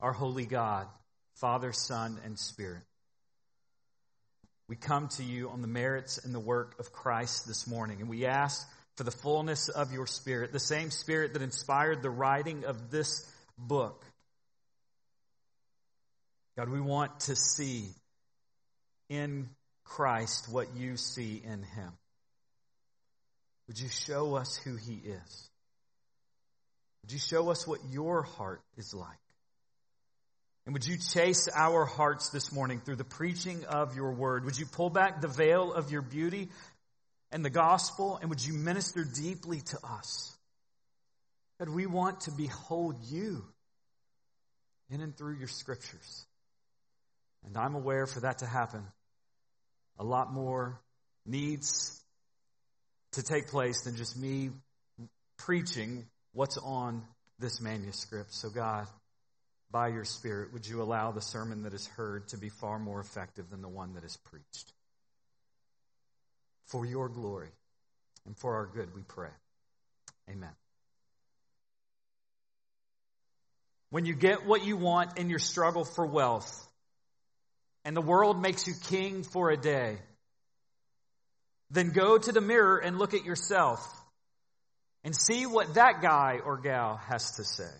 our holy God, Father, Son, and Spirit. We come to you on the merits and the work of Christ this morning, and we ask for the fullness of your Spirit, the same Spirit that inspired the writing of this book. God, we want to see in Christ what you see in him. Would you show us who he is? Would you show us what your heart is like? And would you chase our hearts this morning through the preaching of your word? Would you pull back the veil of your beauty and the gospel? And would you minister deeply to us? That we want to behold you in and through your scriptures. And I'm aware for that to happen, a lot more needs to take place than just me preaching what's on this manuscript. So, God, by your Spirit, would you allow the sermon that is heard to be far more effective than the one that is preached? For your glory and for our good, we pray. Amen. When you get what you want in your struggle for wealth, and the world makes you king for a day, then go to the mirror and look at yourself and see what that guy or gal has to say.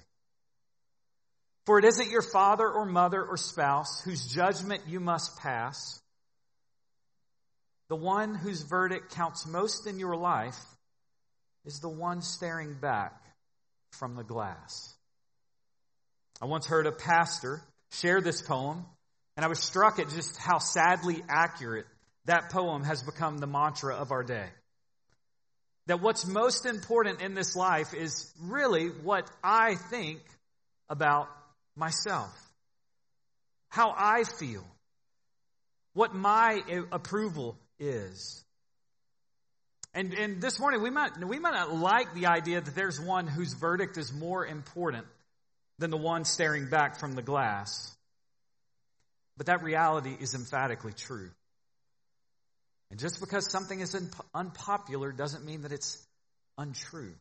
For it isn't your father or mother or spouse whose judgment you must pass. The one whose verdict counts most in your life is the one staring back from the glass. I once heard a pastor share this poem, and I was struck at just how sadly accurate that poem has become the mantra of our day. That what's most important in this life is really what I think about myself, how I feel, what my approval is. And, and this morning, we might, we might not like the idea that there's one whose verdict is more important than the one staring back from the glass. But that reality is emphatically true. And just because something is unpopular doesn't mean that it's untrue.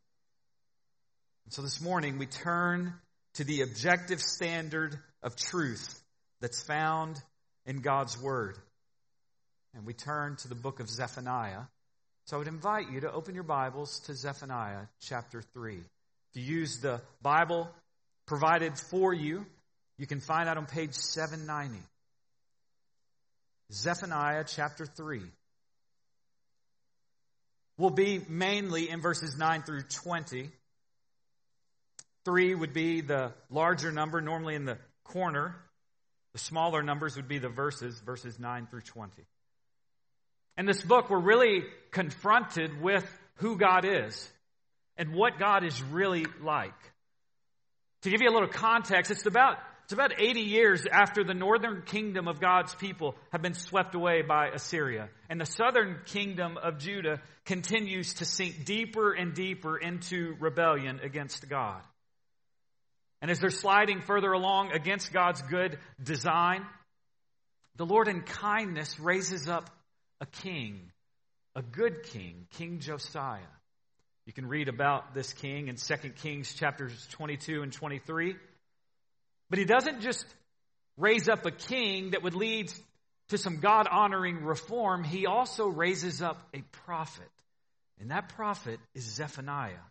And so this morning we turn to the objective standard of truth that's found in God's Word. And we turn to the book of Zephaniah. So I would invite you to open your Bibles to Zephaniah chapter 3. If you use the Bible provided for you, you can find that on page 790. Zephaniah chapter 3 will be mainly in verses 9 through 20. Three would be the larger number, normally in the corner. The smaller numbers would be the verses, verses 9 through 20. In this book, we're really confronted with who God is and what God is really like. To give you a little context, it's about it's about 80 years after the northern kingdom of God's people have been swept away by Assyria. And the southern kingdom of Judah continues to sink deeper and deeper into rebellion against God. And as they're sliding further along against God's good design, the Lord in kindness raises up a king, a good king, King Josiah. You can read about this king in 2 Kings chapters 22 and 23. But he doesn't just raise up a king that would lead to some God honoring reform. He also raises up a prophet. And that prophet is Zephaniah.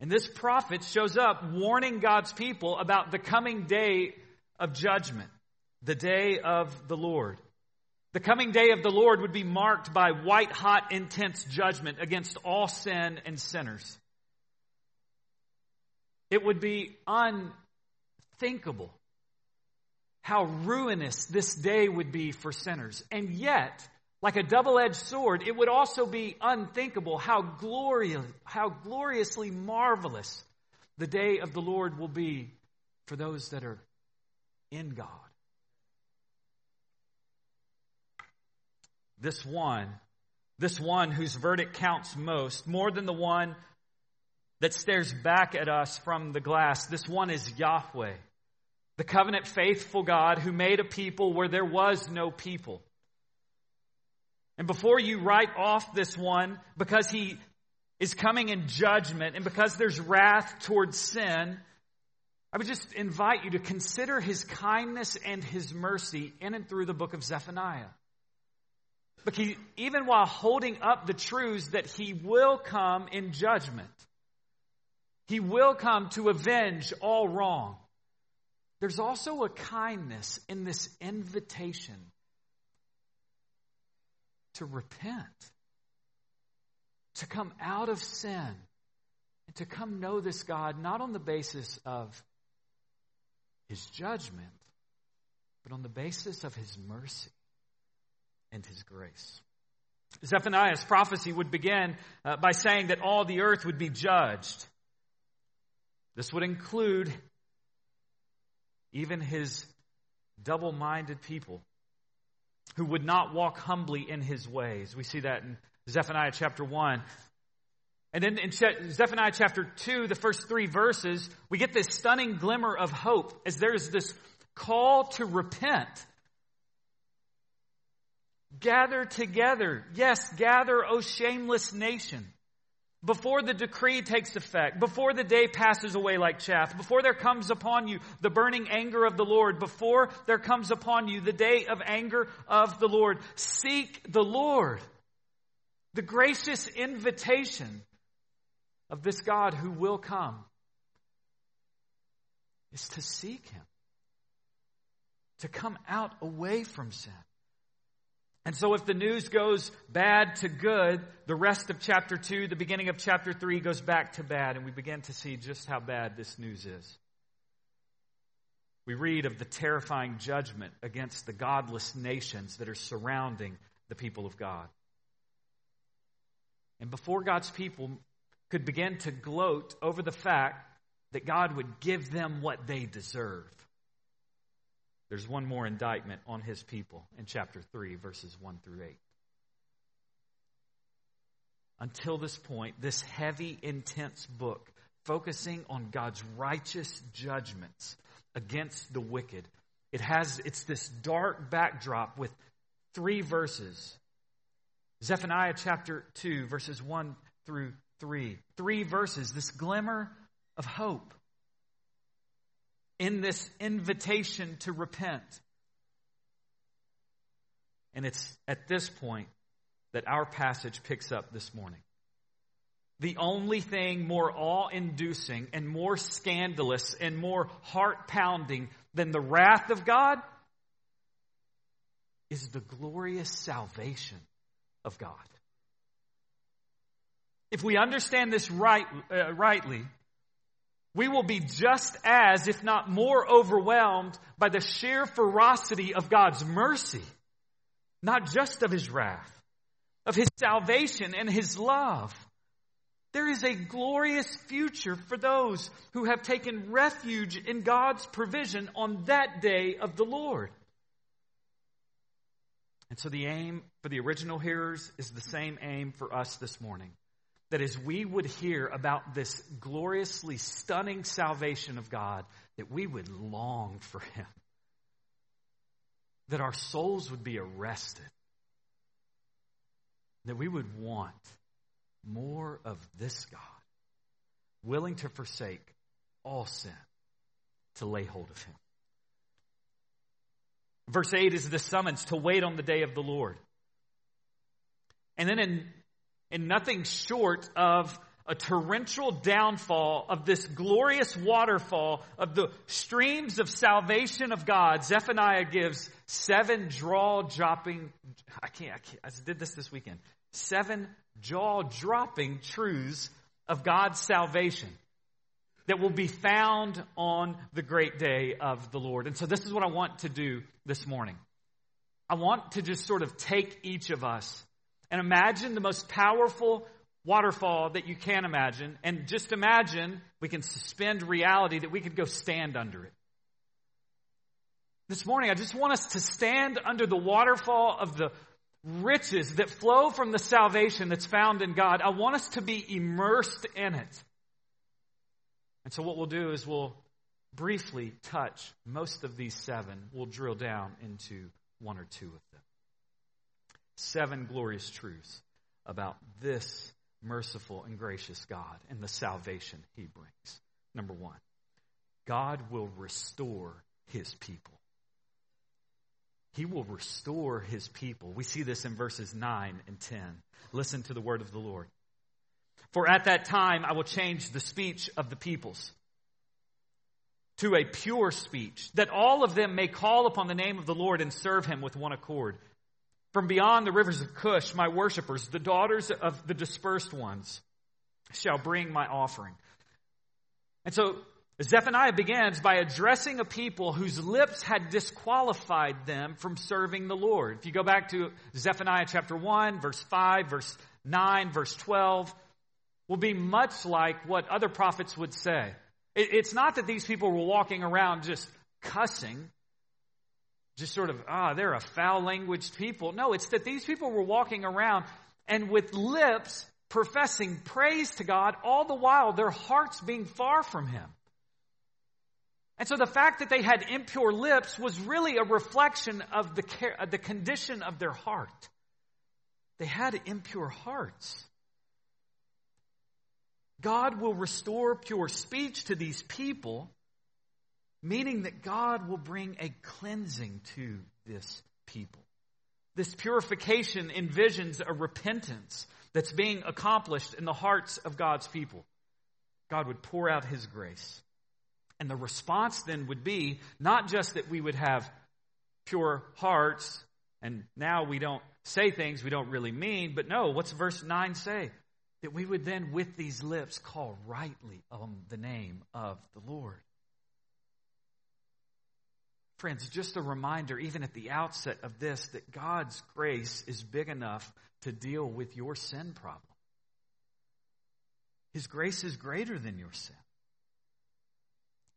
And this prophet shows up warning God's people about the coming day of judgment, the day of the Lord. The coming day of the Lord would be marked by white hot, intense judgment against all sin and sinners. It would be unthinkable how ruinous this day would be for sinners. And yet, like a double edged sword, it would also be unthinkable how, glorious, how gloriously marvelous the day of the Lord will be for those that are in God. This one, this one whose verdict counts most, more than the one that stares back at us from the glass, this one is Yahweh the covenant faithful God who made a people where there was no people. And before you write off this one because he is coming in judgment and because there's wrath towards sin, I would just invite you to consider his kindness and his mercy in and through the book of Zephaniah. Because even while holding up the truths that he will come in judgment, he will come to avenge all wrong. There's also a kindness in this invitation to repent, to come out of sin, and to come know this God not on the basis of his judgment, but on the basis of his mercy and his grace. Zephaniah's prophecy would begin uh, by saying that all the earth would be judged. This would include even his double minded people who would not walk humbly in his ways. We see that in Zephaniah chapter 1. And then in Zephaniah chapter 2, the first three verses, we get this stunning glimmer of hope as there's this call to repent. Gather together. Yes, gather, O shameless nation. Before the decree takes effect, before the day passes away like chaff, before there comes upon you the burning anger of the Lord, before there comes upon you the day of anger of the Lord, seek the Lord. The gracious invitation of this God who will come is to seek Him, to come out away from sin. And so, if the news goes bad to good, the rest of chapter 2, the beginning of chapter 3 goes back to bad, and we begin to see just how bad this news is. We read of the terrifying judgment against the godless nations that are surrounding the people of God. And before God's people could begin to gloat over the fact that God would give them what they deserve. There's one more indictment on his people in chapter 3, verses 1 through 8. Until this point, this heavy, intense book, focusing on God's righteous judgments against the wicked, it has, it's this dark backdrop with three verses. Zephaniah chapter 2, verses 1 through 3. Three verses, this glimmer of hope in this invitation to repent. And it's at this point that our passage picks up this morning. The only thing more awe inducing and more scandalous and more heart pounding than the wrath of God is the glorious salvation of God. If we understand this right, uh, rightly, we will be just as, if not more, overwhelmed by the sheer ferocity of God's mercy, not just of His wrath, of His salvation and His love. There is a glorious future for those who have taken refuge in God's provision on that day of the Lord. And so the aim for the original hearers is the same aim for us this morning that as we would hear about this gloriously stunning salvation of God, that we would long for Him. That our souls would be arrested. That we would want more of this God, willing to forsake all sin to lay hold of Him. Verse 8 is the summons to wait on the day of the Lord. And then in and nothing short of a torrential downfall of this glorious waterfall of the streams of salvation of God, Zephaniah gives seven jaw dropping, I can't, I can't, I did this this weekend, seven jaw dropping truths of God's salvation that will be found on the great day of the Lord. And so this is what I want to do this morning. I want to just sort of take each of us and imagine the most powerful waterfall that you can imagine. And just imagine we can suspend reality that we could go stand under it. This morning, I just want us to stand under the waterfall of the riches that flow from the salvation that's found in God. I want us to be immersed in it. And so, what we'll do is we'll briefly touch most of these seven. We'll drill down into one or two of them seven glorious truths about this merciful and gracious God and the salvation he brings. Number one, God will restore his people. He will restore his people. We see this in verses 9 and 10. Listen to the word of the Lord. For at that time I will change the speech of the peoples to a pure speech, that all of them may call upon the name of the Lord and serve him with one accord. From beyond the rivers of Cush, my worshippers, the daughters of the dispersed ones, shall bring my offering. And so Zephaniah begins by addressing a people whose lips had disqualified them from serving the Lord. If you go back to Zephaniah chapter 1, verse 5, verse 9, verse 12, will be much like what other prophets would say. It's not that these people were walking around just cussing, just sort of, ah, they're a foul language people. No, it's that these people were walking around and with lips professing praise to God, all the while their hearts being far from Him. And so the fact that they had impure lips was really a reflection of the, care, the condition of their heart. They had impure hearts. God will restore pure speech to these people, meaning that God will bring a cleansing to this people. This purification envisions a repentance that's being accomplished in the hearts of God's people. God would pour out His grace. And the response then would be not just that we would have pure hearts and now we don't say things we don't really mean, but no, what's verse 9 say? That we would then, with these lips, call rightly on the name of the Lord. Friends, just a reminder, even at the outset of this, that God's grace is big enough to deal with your sin problem. His grace is greater than your sin.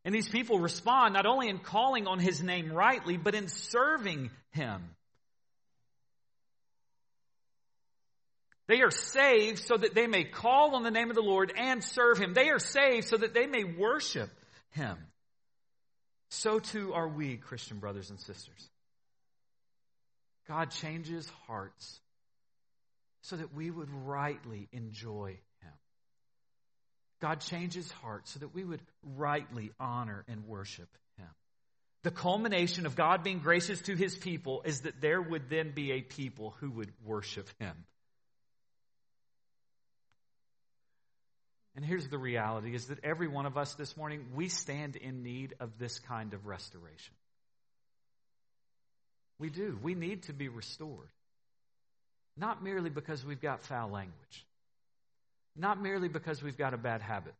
And these people respond not only in calling on his name rightly, but in serving him. They are saved so that they may call on the name of the Lord and serve him. They are saved so that they may worship him. So too are we, Christian brothers and sisters. God changes hearts so that we would rightly enjoy Him. God changes hearts so that we would rightly honor and worship Him. The culmination of God being gracious to His people is that there would then be a people who would worship Him. And here's the reality is that every one of us this morning, we stand in need of this kind of restoration. We do. We need to be restored. Not merely because we've got foul language not merely because we've got a bad habit,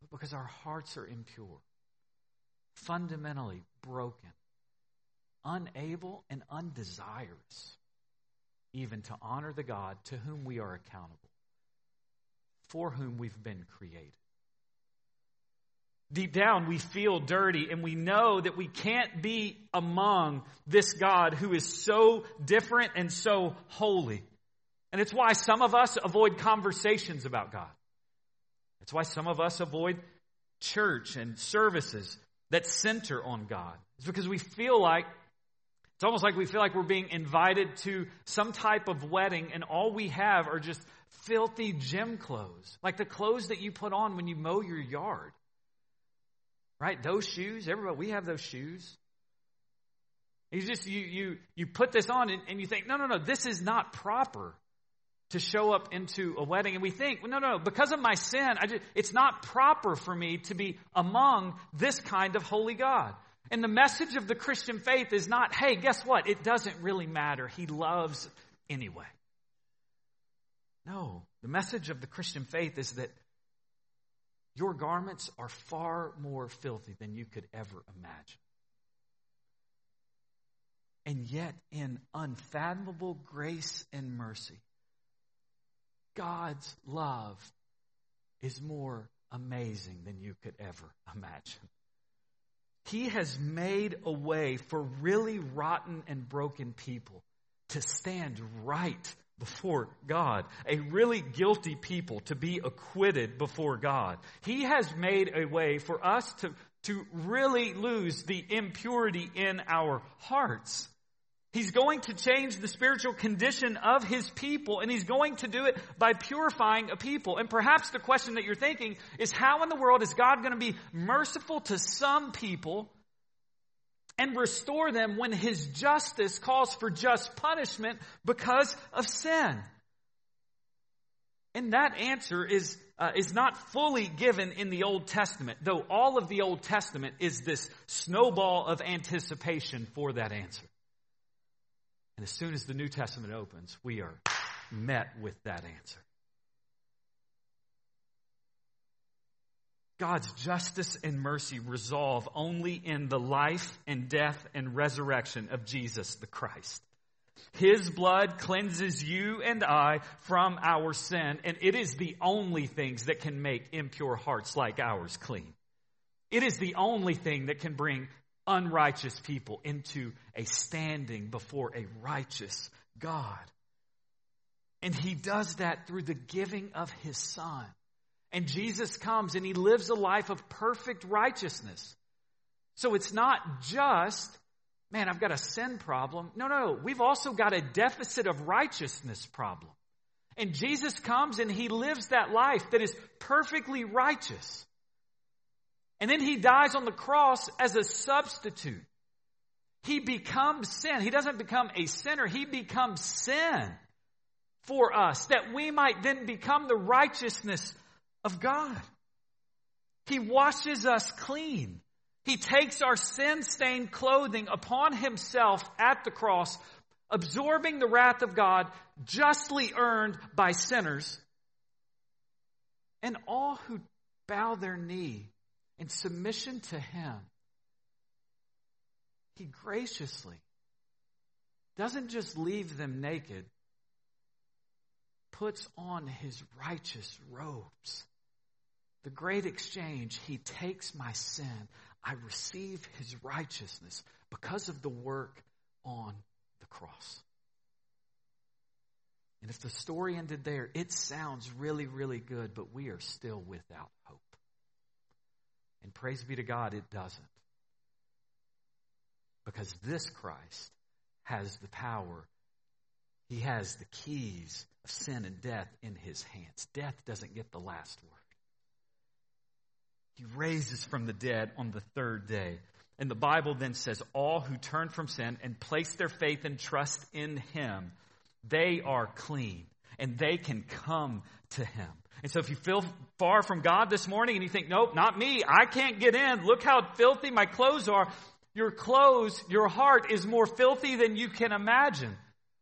but because our hearts are impure, fundamentally broken, unable and undesirous even to honor the God to whom we are accountable, for whom we've been created. Deep down, we feel dirty and we know that we can't be among this God who is so different and so holy. And it's why some of us avoid conversations about God. It's why some of us avoid church and services that center on God. It's because we feel like, it's almost like we feel like we're being invited to some type of wedding and all we have are just filthy gym clothes. Like the clothes that you put on when you mow your yard. Right? Those shoes, everybody, we have those shoes. You just, you, you, you put this on and, and you think, no, no, no, this is not proper to show up into a wedding and we think, well, no, no, because of my sin, I just, it's not proper for me to be among this kind of holy God. And the message of the Christian faith is not, hey, guess what? It doesn't really matter. He loves anyway. No, the message of the Christian faith is that your garments are far more filthy than you could ever imagine. And yet, in unfathomable grace and mercy, God's love is more amazing than you could ever imagine. He has made a way for really rotten and broken people to stand right before God, a really guilty people to be acquitted before God. He has made a way for us to, to really lose the impurity in our hearts He's going to change the spiritual condition of his people, and he's going to do it by purifying a people. And perhaps the question that you're thinking is how in the world is God going to be merciful to some people and restore them when his justice calls for just punishment because of sin? And that answer is, uh, is not fully given in the Old Testament, though all of the Old Testament is this snowball of anticipation for that answer. And as soon as the New Testament opens, we are met with that answer. God's justice and mercy resolve only in the life and death and resurrection of Jesus the Christ. His blood cleanses you and I from our sin, and it is the only things that can make impure hearts like ours clean. It is the only thing that can bring unrighteous people into a standing before a righteous God. And he does that through the giving of his son. And Jesus comes and he lives a life of perfect righteousness. So it's not just, man, I've got a sin problem. No, no, we've also got a deficit of righteousness problem. And Jesus comes and he lives that life that is perfectly righteous. And then he dies on the cross as a substitute. He becomes sin. He doesn't become a sinner. He becomes sin for us that we might then become the righteousness of God. He washes us clean. He takes our sin stained clothing upon himself at the cross, absorbing the wrath of God justly earned by sinners. And all who bow their knee in submission to Him, He graciously doesn't just leave them naked, puts on His righteous robes. The great exchange, He takes my sin. I receive His righteousness because of the work on the cross. And if the story ended there, it sounds really, really good, but we are still without hope. And praise be to God, it doesn't. Because this Christ has the power, he has the keys of sin and death in his hands. Death doesn't get the last word. He raises from the dead on the third day. And the Bible then says, All who turn from sin and place their faith and trust in him, they are clean and they can come to him. And so if you feel far from God this morning and you think, nope, not me, I can't get in, look how filthy my clothes are, your clothes, your heart is more filthy than you can imagine.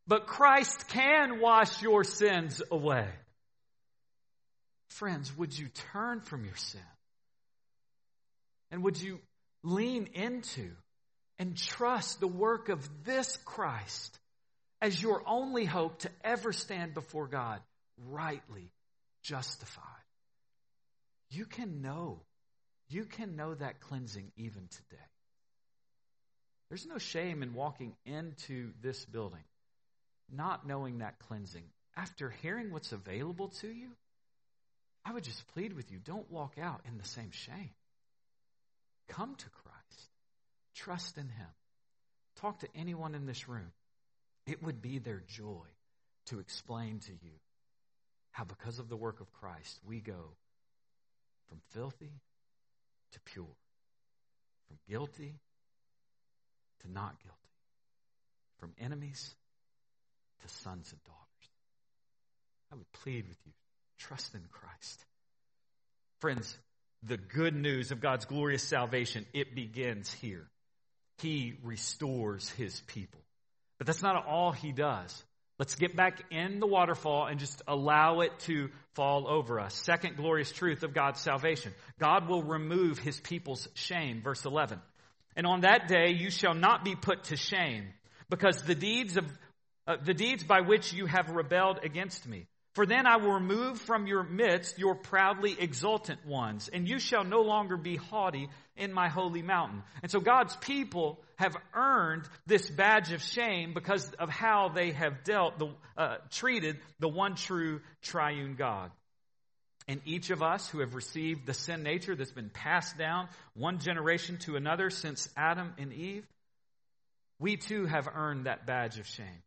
But Christ can wash your sins away. Friends, would you turn from your sin? And would you lean into and trust the work of this Christ as your only hope to ever stand before God rightly justified. You can know. You can know that cleansing even today. There's no shame in walking into this building, not knowing that cleansing. After hearing what's available to you, I would just plead with you don't walk out in the same shame. Come to Christ, trust in Him. Talk to anyone in this room. It would be their joy to explain to you how, because of the work of Christ, we go from filthy to pure, from guilty to not guilty, from enemies to sons and daughters. I would plead with you trust in Christ. Friends, the good news of God's glorious salvation, it begins here. He restores his people. But that's not all he does. Let's get back in the waterfall and just allow it to fall over us. Second glorious truth of God's salvation. God will remove his people's shame. Verse 11. And on that day you shall not be put to shame because the deeds of uh, the deeds by which you have rebelled against me. For then I will remove from your midst your proudly exultant ones, and you shall no longer be haughty in my holy mountain. And so God's people have earned this badge of shame because of how they have dealt, the, uh, treated the one true triune God. And each of us who have received the sin nature that's been passed down one generation to another since Adam and Eve, we too have earned that badge of shame.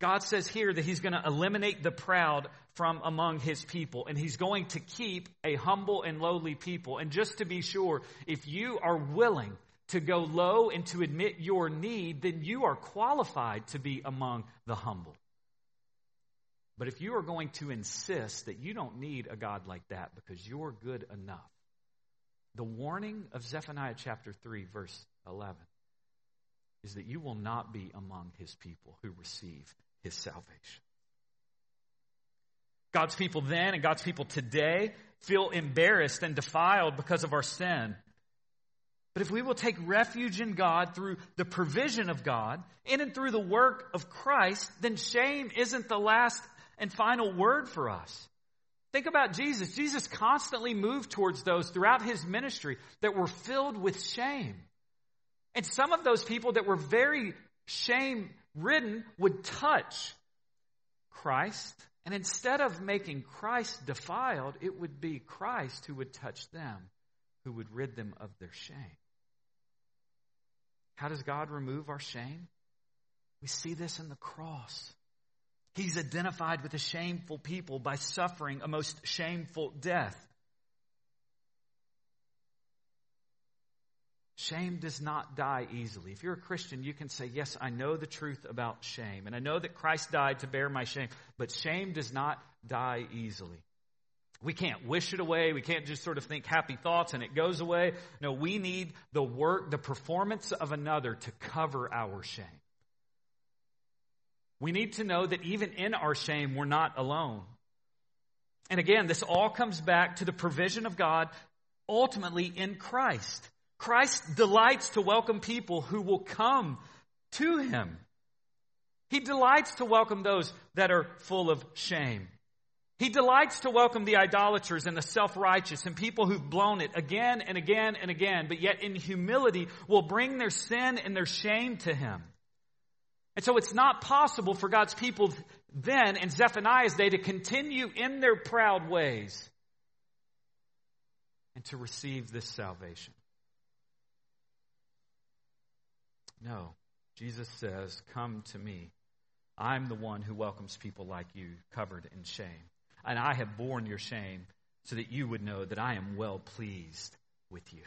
God says here that He's going to eliminate the proud from among His people, and He's going to keep a humble and lowly people. And just to be sure, if you are willing to go low and to admit your need, then you are qualified to be among the humble. But if you are going to insist that you don't need a God like that because you're good enough, the warning of Zephaniah chapter 3, verse 11, is that you will not be among his people who receive his salvation. God's people then and God's people today feel embarrassed and defiled because of our sin. But if we will take refuge in God through the provision of God in and through the work of Christ, then shame isn't the last and final word for us. Think about Jesus. Jesus constantly moved towards those throughout his ministry that were filled with shame. And some of those people that were very shame ridden would touch Christ. And instead of making Christ defiled, it would be Christ who would touch them, who would rid them of their shame. How does God remove our shame? We see this in the cross. He's identified with a shameful people by suffering a most shameful death. Shame does not die easily. If you're a Christian, you can say, Yes, I know the truth about shame, and I know that Christ died to bear my shame, but shame does not die easily. We can't wish it away. We can't just sort of think happy thoughts and it goes away. No, we need the work, the performance of another to cover our shame. We need to know that even in our shame, we're not alone. And again, this all comes back to the provision of God ultimately in Christ. Christ delights to welcome people who will come to him. He delights to welcome those that are full of shame. He delights to welcome the idolaters and the self-righteous and people who've blown it again and again and again, but yet in humility will bring their sin and their shame to him. And so it's not possible for God's people then in Zephaniah's day to continue in their proud ways and to receive this salvation. No. Jesus says, Come to me. I'm the one who welcomes people like you, covered in shame. And I have borne your shame so that you would know that I am well pleased with you.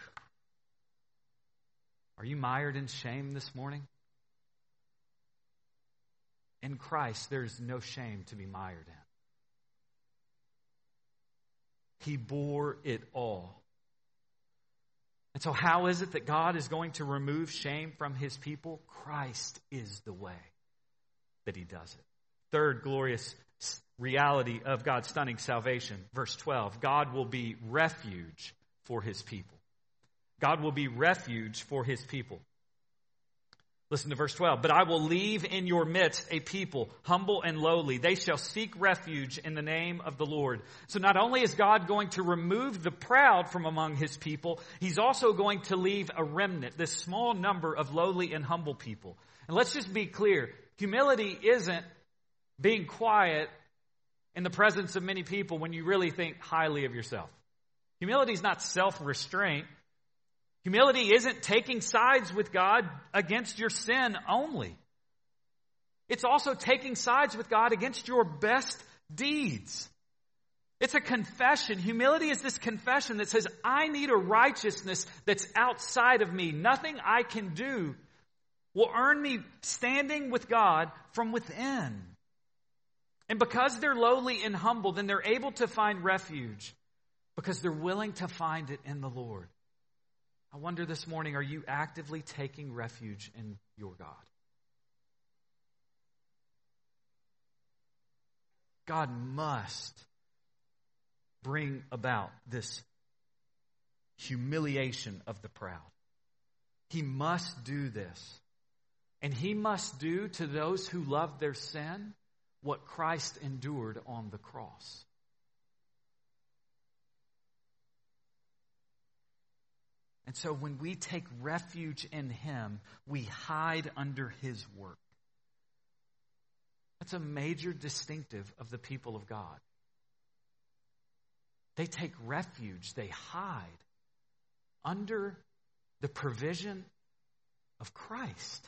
Are you mired in shame this morning? In Christ, there's no shame to be mired in. He bore it all. And so, how is it that God is going to remove shame from his people? Christ is the way that he does it. Third glorious reality of God's stunning salvation, verse 12 God will be refuge for his people. God will be refuge for his people. Listen to verse 12. But I will leave in your midst a people humble and lowly. They shall seek refuge in the name of the Lord. So not only is God going to remove the proud from among his people, he's also going to leave a remnant, this small number of lowly and humble people. And let's just be clear. Humility isn't being quiet in the presence of many people when you really think highly of yourself. Humility is not self-restraint. Humility isn't taking sides with God against your sin only. It's also taking sides with God against your best deeds. It's a confession. Humility is this confession that says, I need a righteousness that's outside of me. Nothing I can do will earn me standing with God from within. And because they're lowly and humble, then they're able to find refuge because they're willing to find it in the Lord. I wonder this morning are you actively taking refuge in your God? God must bring about this humiliation of the proud. He must do this. And he must do to those who love their sin what Christ endured on the cross. And so when we take refuge in Him, we hide under His work. That's a major distinctive of the people of God. They take refuge, they hide under the provision of Christ.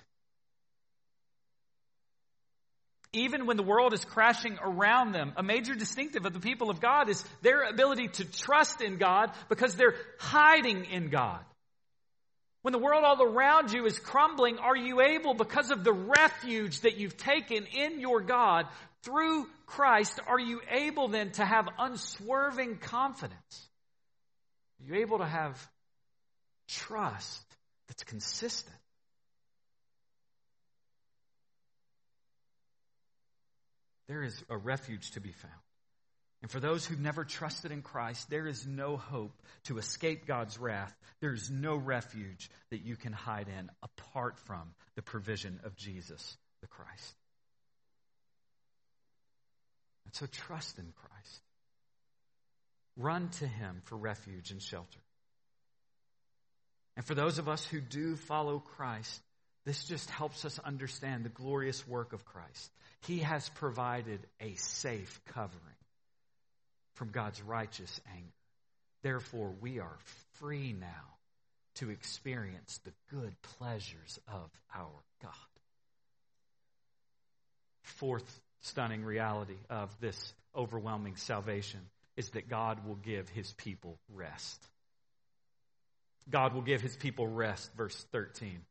Even when the world is crashing around them, a major distinctive of the people of God is their ability to trust in God because they're hiding in God. When the world all around you is crumbling, are you able, because of the refuge that you've taken in your God through Christ, are you able then to have unswerving confidence? Are you able to have trust that's consistent? there is a refuge to be found. And for those who've never trusted in Christ, there is no hope to escape God's wrath. There is no refuge that you can hide in apart from the provision of Jesus the Christ. And so trust in Christ. Run to Him for refuge and shelter. And for those of us who do follow Christ, this just helps us understand the glorious work of Christ. He has provided a safe covering from God's righteous anger. Therefore, we are free now to experience the good pleasures of our God. Fourth stunning reality of this overwhelming salvation is that God will give his people rest. God will give his people rest, verse 13.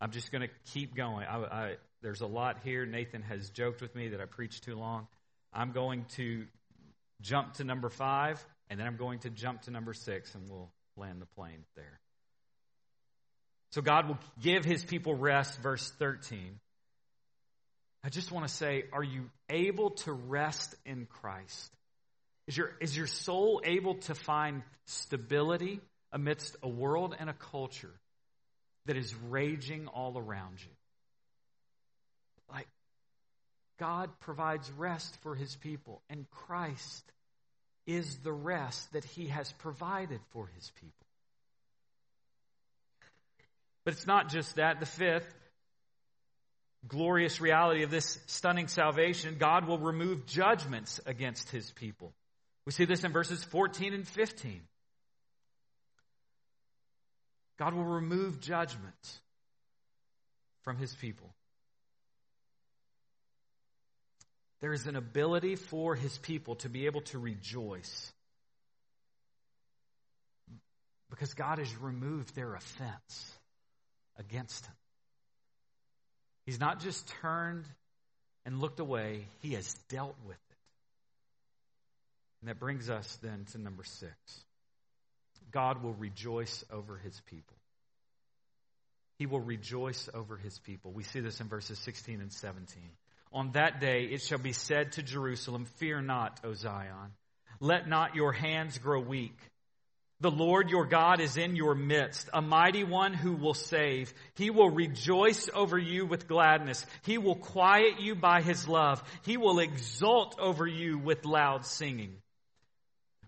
I'm just going to keep going. I, there's a lot here. Nathan has joked with me that I preach too long. I'm going to jump to number five, and then I'm going to jump to number six, and we'll land the plane there. So God will give his people rest, verse 13. I just want to say, are you able to rest in Christ? Is your, is your soul able to find stability amidst a world and a culture that is raging all around you. Like, God provides rest for his people, and Christ is the rest that he has provided for his people. But it's not just that. The fifth glorious reality of this stunning salvation God will remove judgments against his people. We see this in verses 14 and 15. God will remove judgment from his people. There is an ability for his people to be able to rejoice because God has removed their offense against him. He's not just turned and looked away, he has dealt with it. And that brings us then to number six. God will rejoice over his people. He will rejoice over his people. We see this in verses 16 and 17. On that day it shall be said to Jerusalem, Fear not, O Zion. Let not your hands grow weak. The Lord your God is in your midst, a mighty one who will save. He will rejoice over you with gladness. He will quiet you by his love. He will exult over you with loud singing.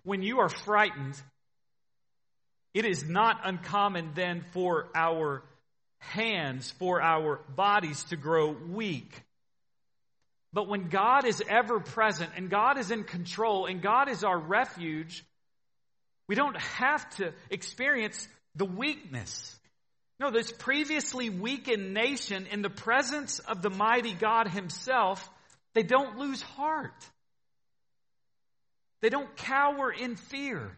When you are frightened, it is not uncommon then for our hands, for our bodies to grow weak. But when God is ever present and God is in control and God is our refuge, we don't have to experience the weakness. No, this previously weakened nation in the presence of the mighty God himself, they don't lose heart. They don't cower in fear.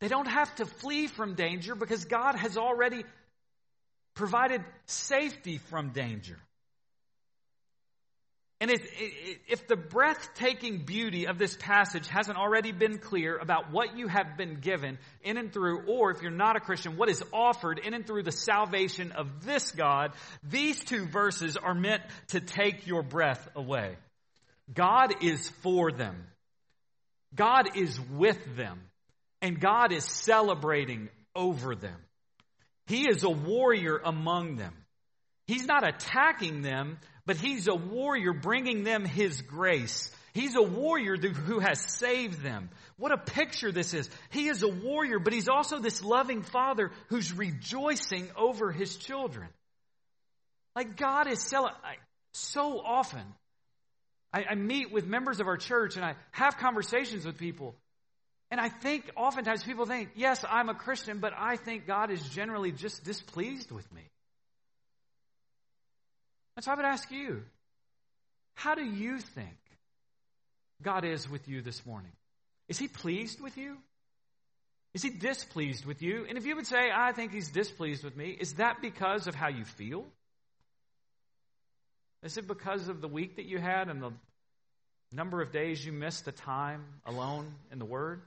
They don't have to flee from danger because God has already provided safety from danger. And if, if the breathtaking beauty of this passage hasn't already been clear about what you have been given in and through, or if you're not a Christian, what is offered in and through the salvation of this God, these two verses are meant to take your breath away. God is for them. God is with them and God is celebrating over them. He is a warrior among them. He's not attacking them, but he's a warrior bringing them his grace. He's a warrior who has saved them. What a picture this is. He is a warrior, but he's also this loving father who's rejoicing over his children. Like God is so often. I, I meet with members of our church and I have conversations with people And I think oftentimes people think, yes, I'm a Christian, but I think God is generally just displeased with me. And so I would ask you, how do you think God is with you this morning? Is he pleased with you? Is he displeased with you? And if you would say, I think he's displeased with me, is that because of how you feel? Is it because of the week that you had and the number of days you missed the time alone in the Word?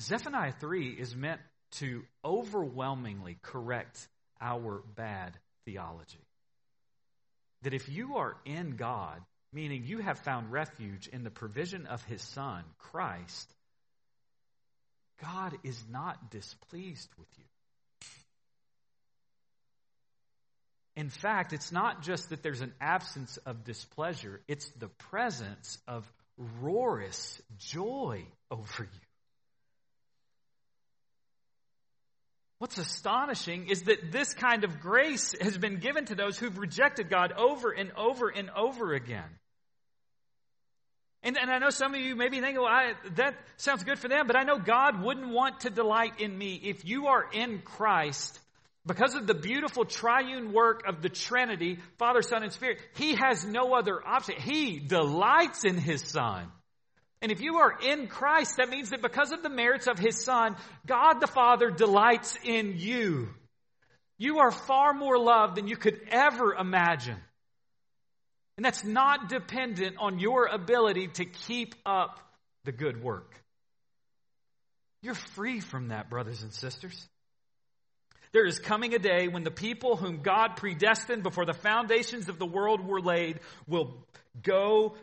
Zephaniah 3 is meant to overwhelmingly correct our bad theology. That if you are in God, meaning you have found refuge in the provision of His Son, Christ, God is not displeased with you. In fact, it's not just that there's an absence of displeasure, it's the presence of roarous joy over you. What's astonishing is that this kind of grace has been given to those who've rejected God over and over and over again. And, and I know some of you may be thinking, well, I, that sounds good for them, but I know God wouldn't want to delight in me. If you are in Christ, because of the beautiful triune work of the Trinity, Father, Son, and Spirit, He has no other option. He delights in His Son. And if you are in Christ, that means that because of the merits of His Son, God the Father delights in you. You are far more loved than you could ever imagine. And that's not dependent on your ability to keep up the good work. You're free from that, brothers and sisters. There is coming a day when the people whom God predestined before the foundations of the world were laid will go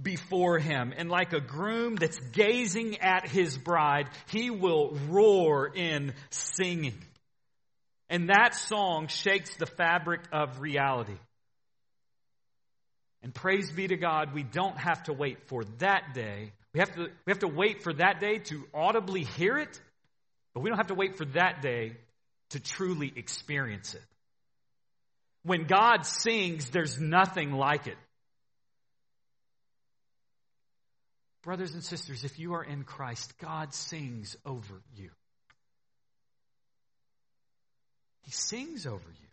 before him. And like a groom that's gazing at his bride, he will roar in singing. And that song shakes the fabric of reality. And praise be to God, we don't have to wait for that day. We have to, we have to wait for that day to audibly hear it, but we don't have to wait for that day to truly experience it. When God sings, there's nothing like it. Brothers and sisters, if you are in Christ, God sings over you. He sings over you.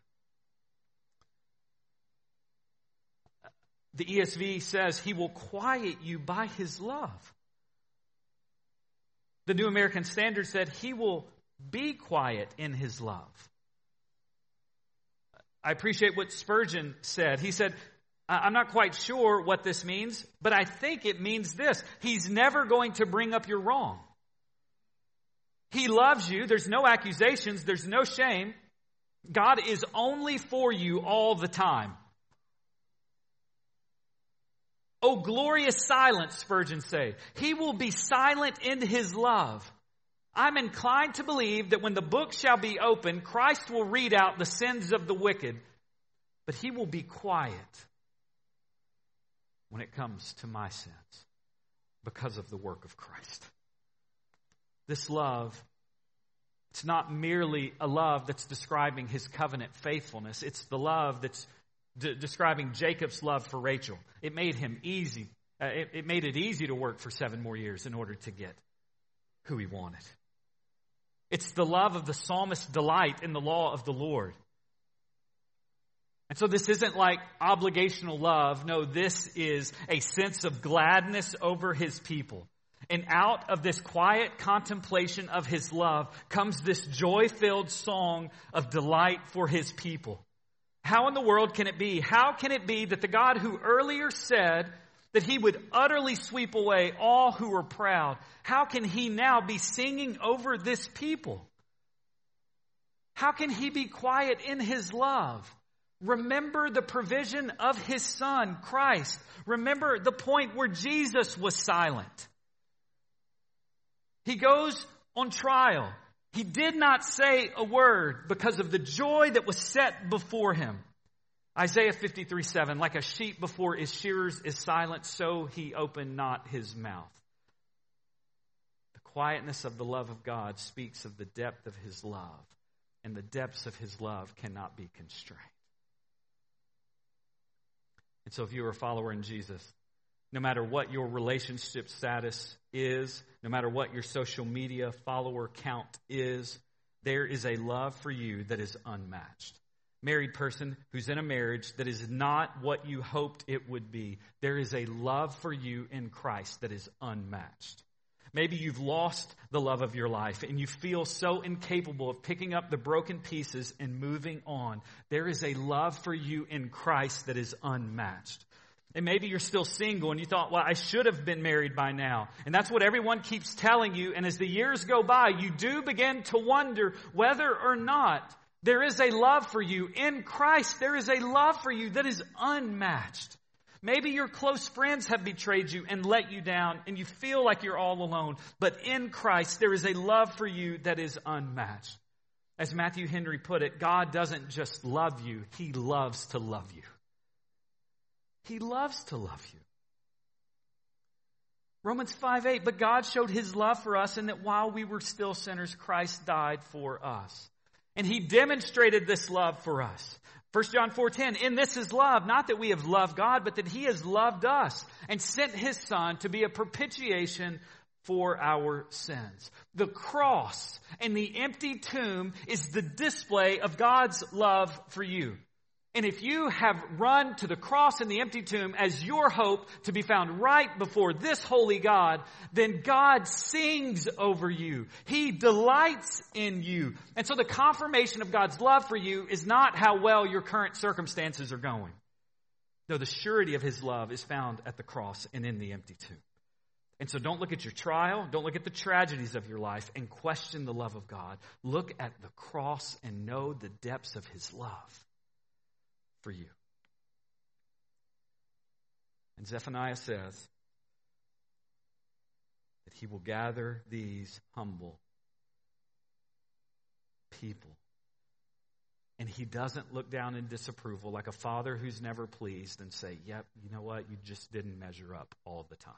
The ESV says he will quiet you by his love. The New American Standard said he will be quiet in his love. I appreciate what Spurgeon said. He said, I'm not quite sure what this means, but I think it means this. He's never going to bring up your wrong. He loves you. There's no accusations. There's no shame. God is only for you all the time. Oh, glorious silence, Spurgeon say. He will be silent in his love. I'm inclined to believe that when the book shall be opened, Christ will read out the sins of the wicked, but he will be quiet when it comes to my sins because of the work of Christ. This love, it's not merely a love that's describing his covenant faithfulness, it's the love that's de- describing Jacob's love for Rachel. It made him easy. Uh, it, it made it easy to work for seven more years in order to get who he wanted. It's the love of the psalmist's delight in the law of the Lord. And so this isn't like obligational love. No, this is a sense of gladness over his people. And out of this quiet contemplation of his love comes this joy filled song of delight for his people. How in the world can it be? How can it be that the God who earlier said that he would utterly sweep away all who were proud, how can he now be singing over this people? How can he be quiet in his love? Remember the provision of his son, Christ. Remember the point where Jesus was silent. He goes on trial. He did not say a word because of the joy that was set before him. Isaiah 53 7, like a sheep before his shearers is silent, so he opened not his mouth. The quietness of the love of God speaks of the depth of his love, and the depths of his love cannot be constrained. And so, if you are a follower in Jesus, no matter what your relationship status is, no matter what your social media follower count is, there is a love for you that is unmatched. Married person who's in a marriage that is not what you hoped it would be, there is a love for you in Christ that is unmatched. Maybe you've lost the love of your life and you feel so incapable of picking up the broken pieces and moving on. There is a love for you in Christ that is unmatched. And maybe you're still single and you thought, well, I should have been married by now. And that's what everyone keeps telling you. And as the years go by, you do begin to wonder whether or not there is a love for you in Christ. There is a love for you that is unmatched. Maybe your close friends have betrayed you and let you down and you feel like you're all alone. But in Christ, there is a love for you that is unmatched. As Matthew Henry put it, God doesn't just love you, He loves to love you. He loves to love you. Romans 5 8, but God showed his love for us in that while we were still sinners, Christ died for us. And he demonstrated this love for us. 1 John 4:10 In this is love not that we have loved God but that he has loved us and sent his son to be a propitiation for our sins. The cross and the empty tomb is the display of God's love for you. And if you have run to the cross and the empty tomb as your hope to be found right before this holy God, then God sings over you. He delights in you. And so the confirmation of God's love for you is not how well your current circumstances are going. No, the surety of His love is found at the cross and in the empty tomb. And so don't look at your trial, don't look at the tragedies of your life and question the love of God. Look at the cross and know the depths of His love for you. And Zephaniah says that he will gather these humble people. And he doesn't look down in disapproval like a father who's never pleased and say, Yep, you know what? You just didn't measure up all the time.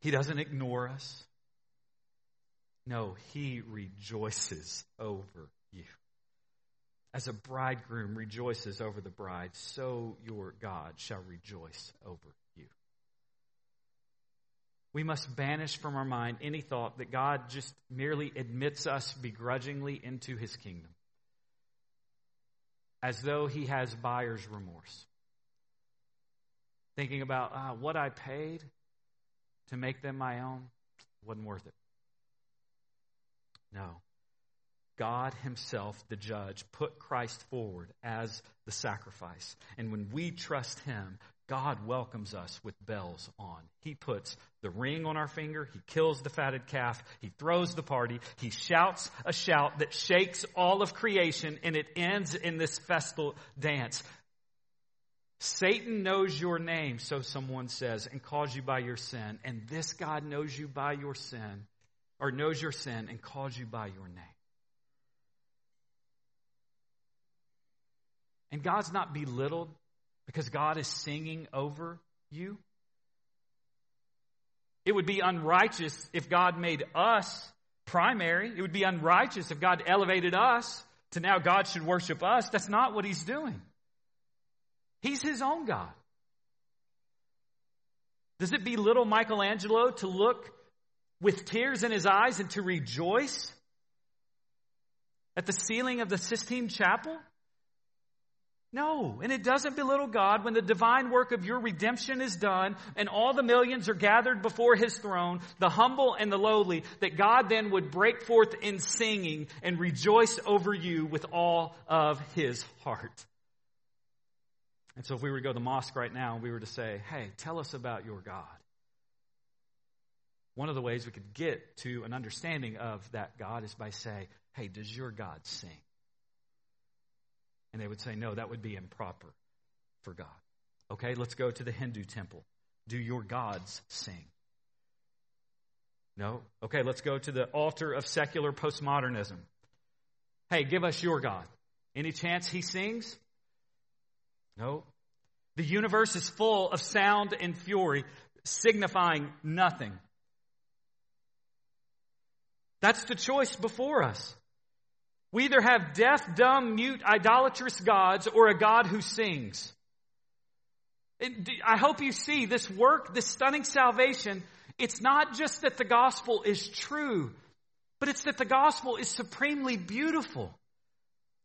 He doesn't ignore us. No, he rejoices over you. As a bridegroom rejoices over the bride, so your God shall rejoice over you. We must banish from our mind any thought that God just merely admits us begrudgingly into his kingdom, as though he has buyer's remorse. Thinking about uh, what I paid to make them my own wasn't worth it. No. God Himself, the judge, put Christ forward as the sacrifice. And when we trust Him, God welcomes us with bells on. He puts the ring on our finger. He kills the fatted calf. He throws the party. He shouts a shout that shakes all of creation and it ends in this festal dance. Satan knows your name, so someone says, and calls you by your sin. And this God knows you by your sin, or knows your sin and calls you by your name. And God's not belittled because God is singing over you. It would be unrighteous if God made us primary. It would be unrighteous if God elevated us to now God should worship us. That's not what He's doing. He's His own God. Does it belittle Michelangelo to look with tears in his eyes and to rejoice at the ceiling of the Sistine Chapel? No, and it doesn't belittle God when the divine work of your redemption is done and all the millions are gathered before his throne, the humble and the lowly, that God then would break forth in singing and rejoice over you with all of his heart. And so if we were to go to the mosque right now and we were to say, hey, tell us about your God. One of the ways we could get to an understanding of that God is by saying, hey, does your God sing? And they would say, no, that would be improper for God. Okay, let's go to the Hindu temple. Do your gods sing? No? Okay, let's go to the altar of secular postmodernism. Hey, give us your God. Any chance he sings? No. The universe is full of sound and fury, signifying nothing. That's the choice before us. We either have deaf, dumb, mute, idolatrous gods or a God who sings. I hope you see this work, this stunning salvation. It's not just that the gospel is true, but it's that the gospel is supremely beautiful.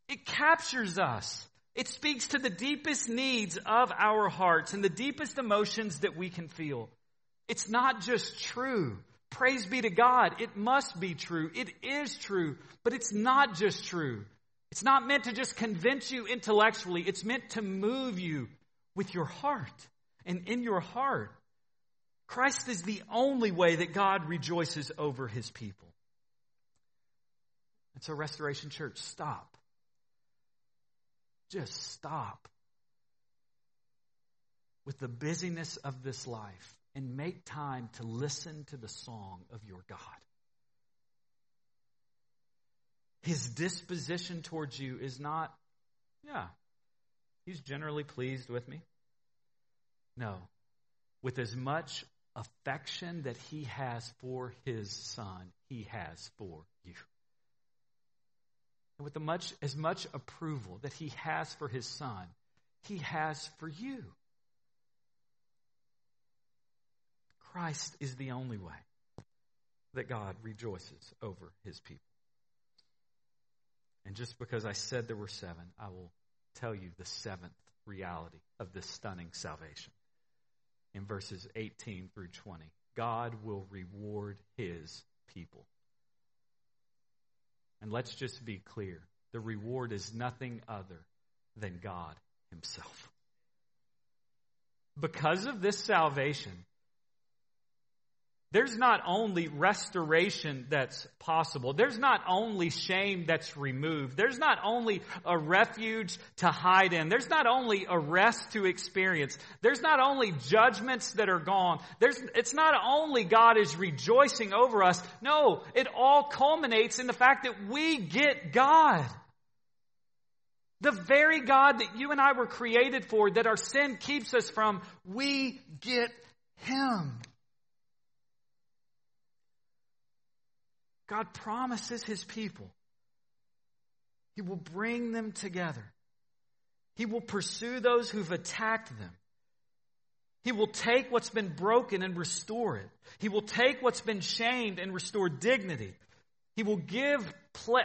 It captures us. It speaks to the deepest needs of our hearts and the deepest emotions that we can feel. It's not just true. Praise be to God. It must be true. It is true, but it's not just true. It's not meant to just convince you intellectually. It's meant to move you with your heart. And in your heart, Christ is the only way that God rejoices over his people. And so, Restoration Church, stop. Just stop with the busyness of this life and make time to listen to the song of your God. His disposition towards you is not, yeah, he's generally pleased with me. No. With as much affection that he has for his son, he has for you. And with much, as much approval that he has for his son, he has for you. Christ is the only way that God rejoices over his people. And just because I said there were seven, I will tell you the seventh reality of this stunning salvation. In verses 18 through 20, God will reward his people. And let's just be clear the reward is nothing other than God Himself. Because of this salvation, there's not only restoration that's possible. There's not only shame that's removed. There's not only a refuge to hide in. There's not only a rest to experience. There's not only judgments that are gone. There's, it's not only God is rejoicing over us. No, it all culminates in the fact that we get God. The very God that you and I were created for, that our sin keeps us from, we get Him. God promises his people. He will bring them together. He will pursue those who've attacked them. He will take what's been broken and restore it. He will take what's been shamed and restore dignity. He will give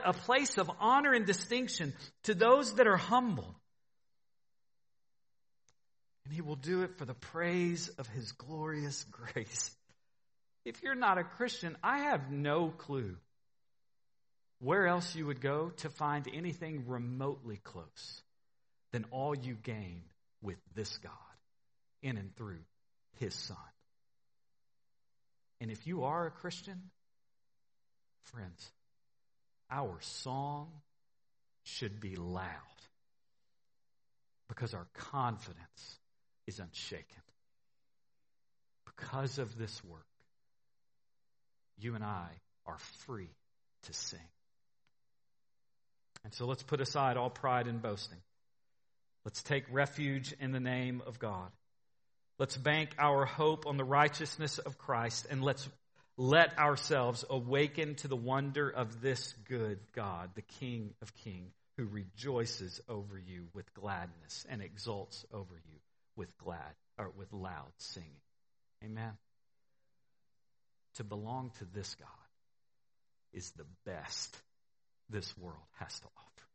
a place of honor and distinction to those that are humble. And he will do it for the praise of his glorious grace. If you're not a Christian, I have no clue where else you would go to find anything remotely close than all you gain with this God in and through his Son. And if you are a Christian, friends, our song should be loud because our confidence is unshaken. Because of this work, you and I are free to sing. And so let's put aside all pride and boasting. Let's take refuge in the name of God. Let's bank our hope on the righteousness of Christ and let's let ourselves awaken to the wonder of this good God, the King of Kings, who rejoices over you with gladness and exults over you with glad or with loud singing. Amen to belong to this God is the best this world has to offer.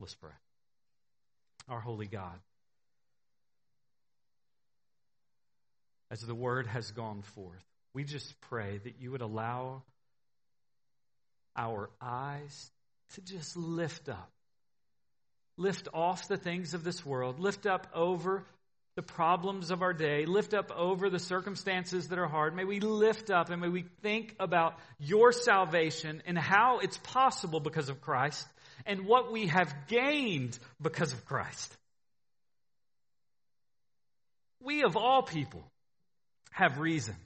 Let's pray. Our holy God, as the word has gone forth, we just pray that you would allow our eyes to just lift up. Lift off the things of this world, lift up over the problems of our day, lift up over the circumstances that are hard. May we lift up and may we think about your salvation and how it's possible because of Christ and what we have gained because of Christ. We of all people have reason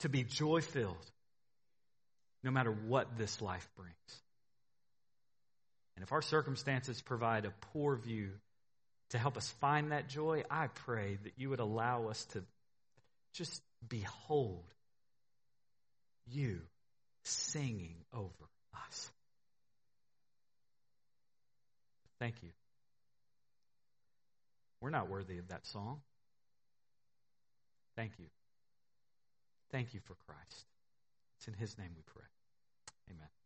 to be joy filled no matter what this life brings. And if our circumstances provide a poor view to help us find that joy, I pray that you would allow us to just behold you singing over us. Thank you. We're not worthy of that song. Thank you. Thank you for Christ. It's in His name we pray. Amen.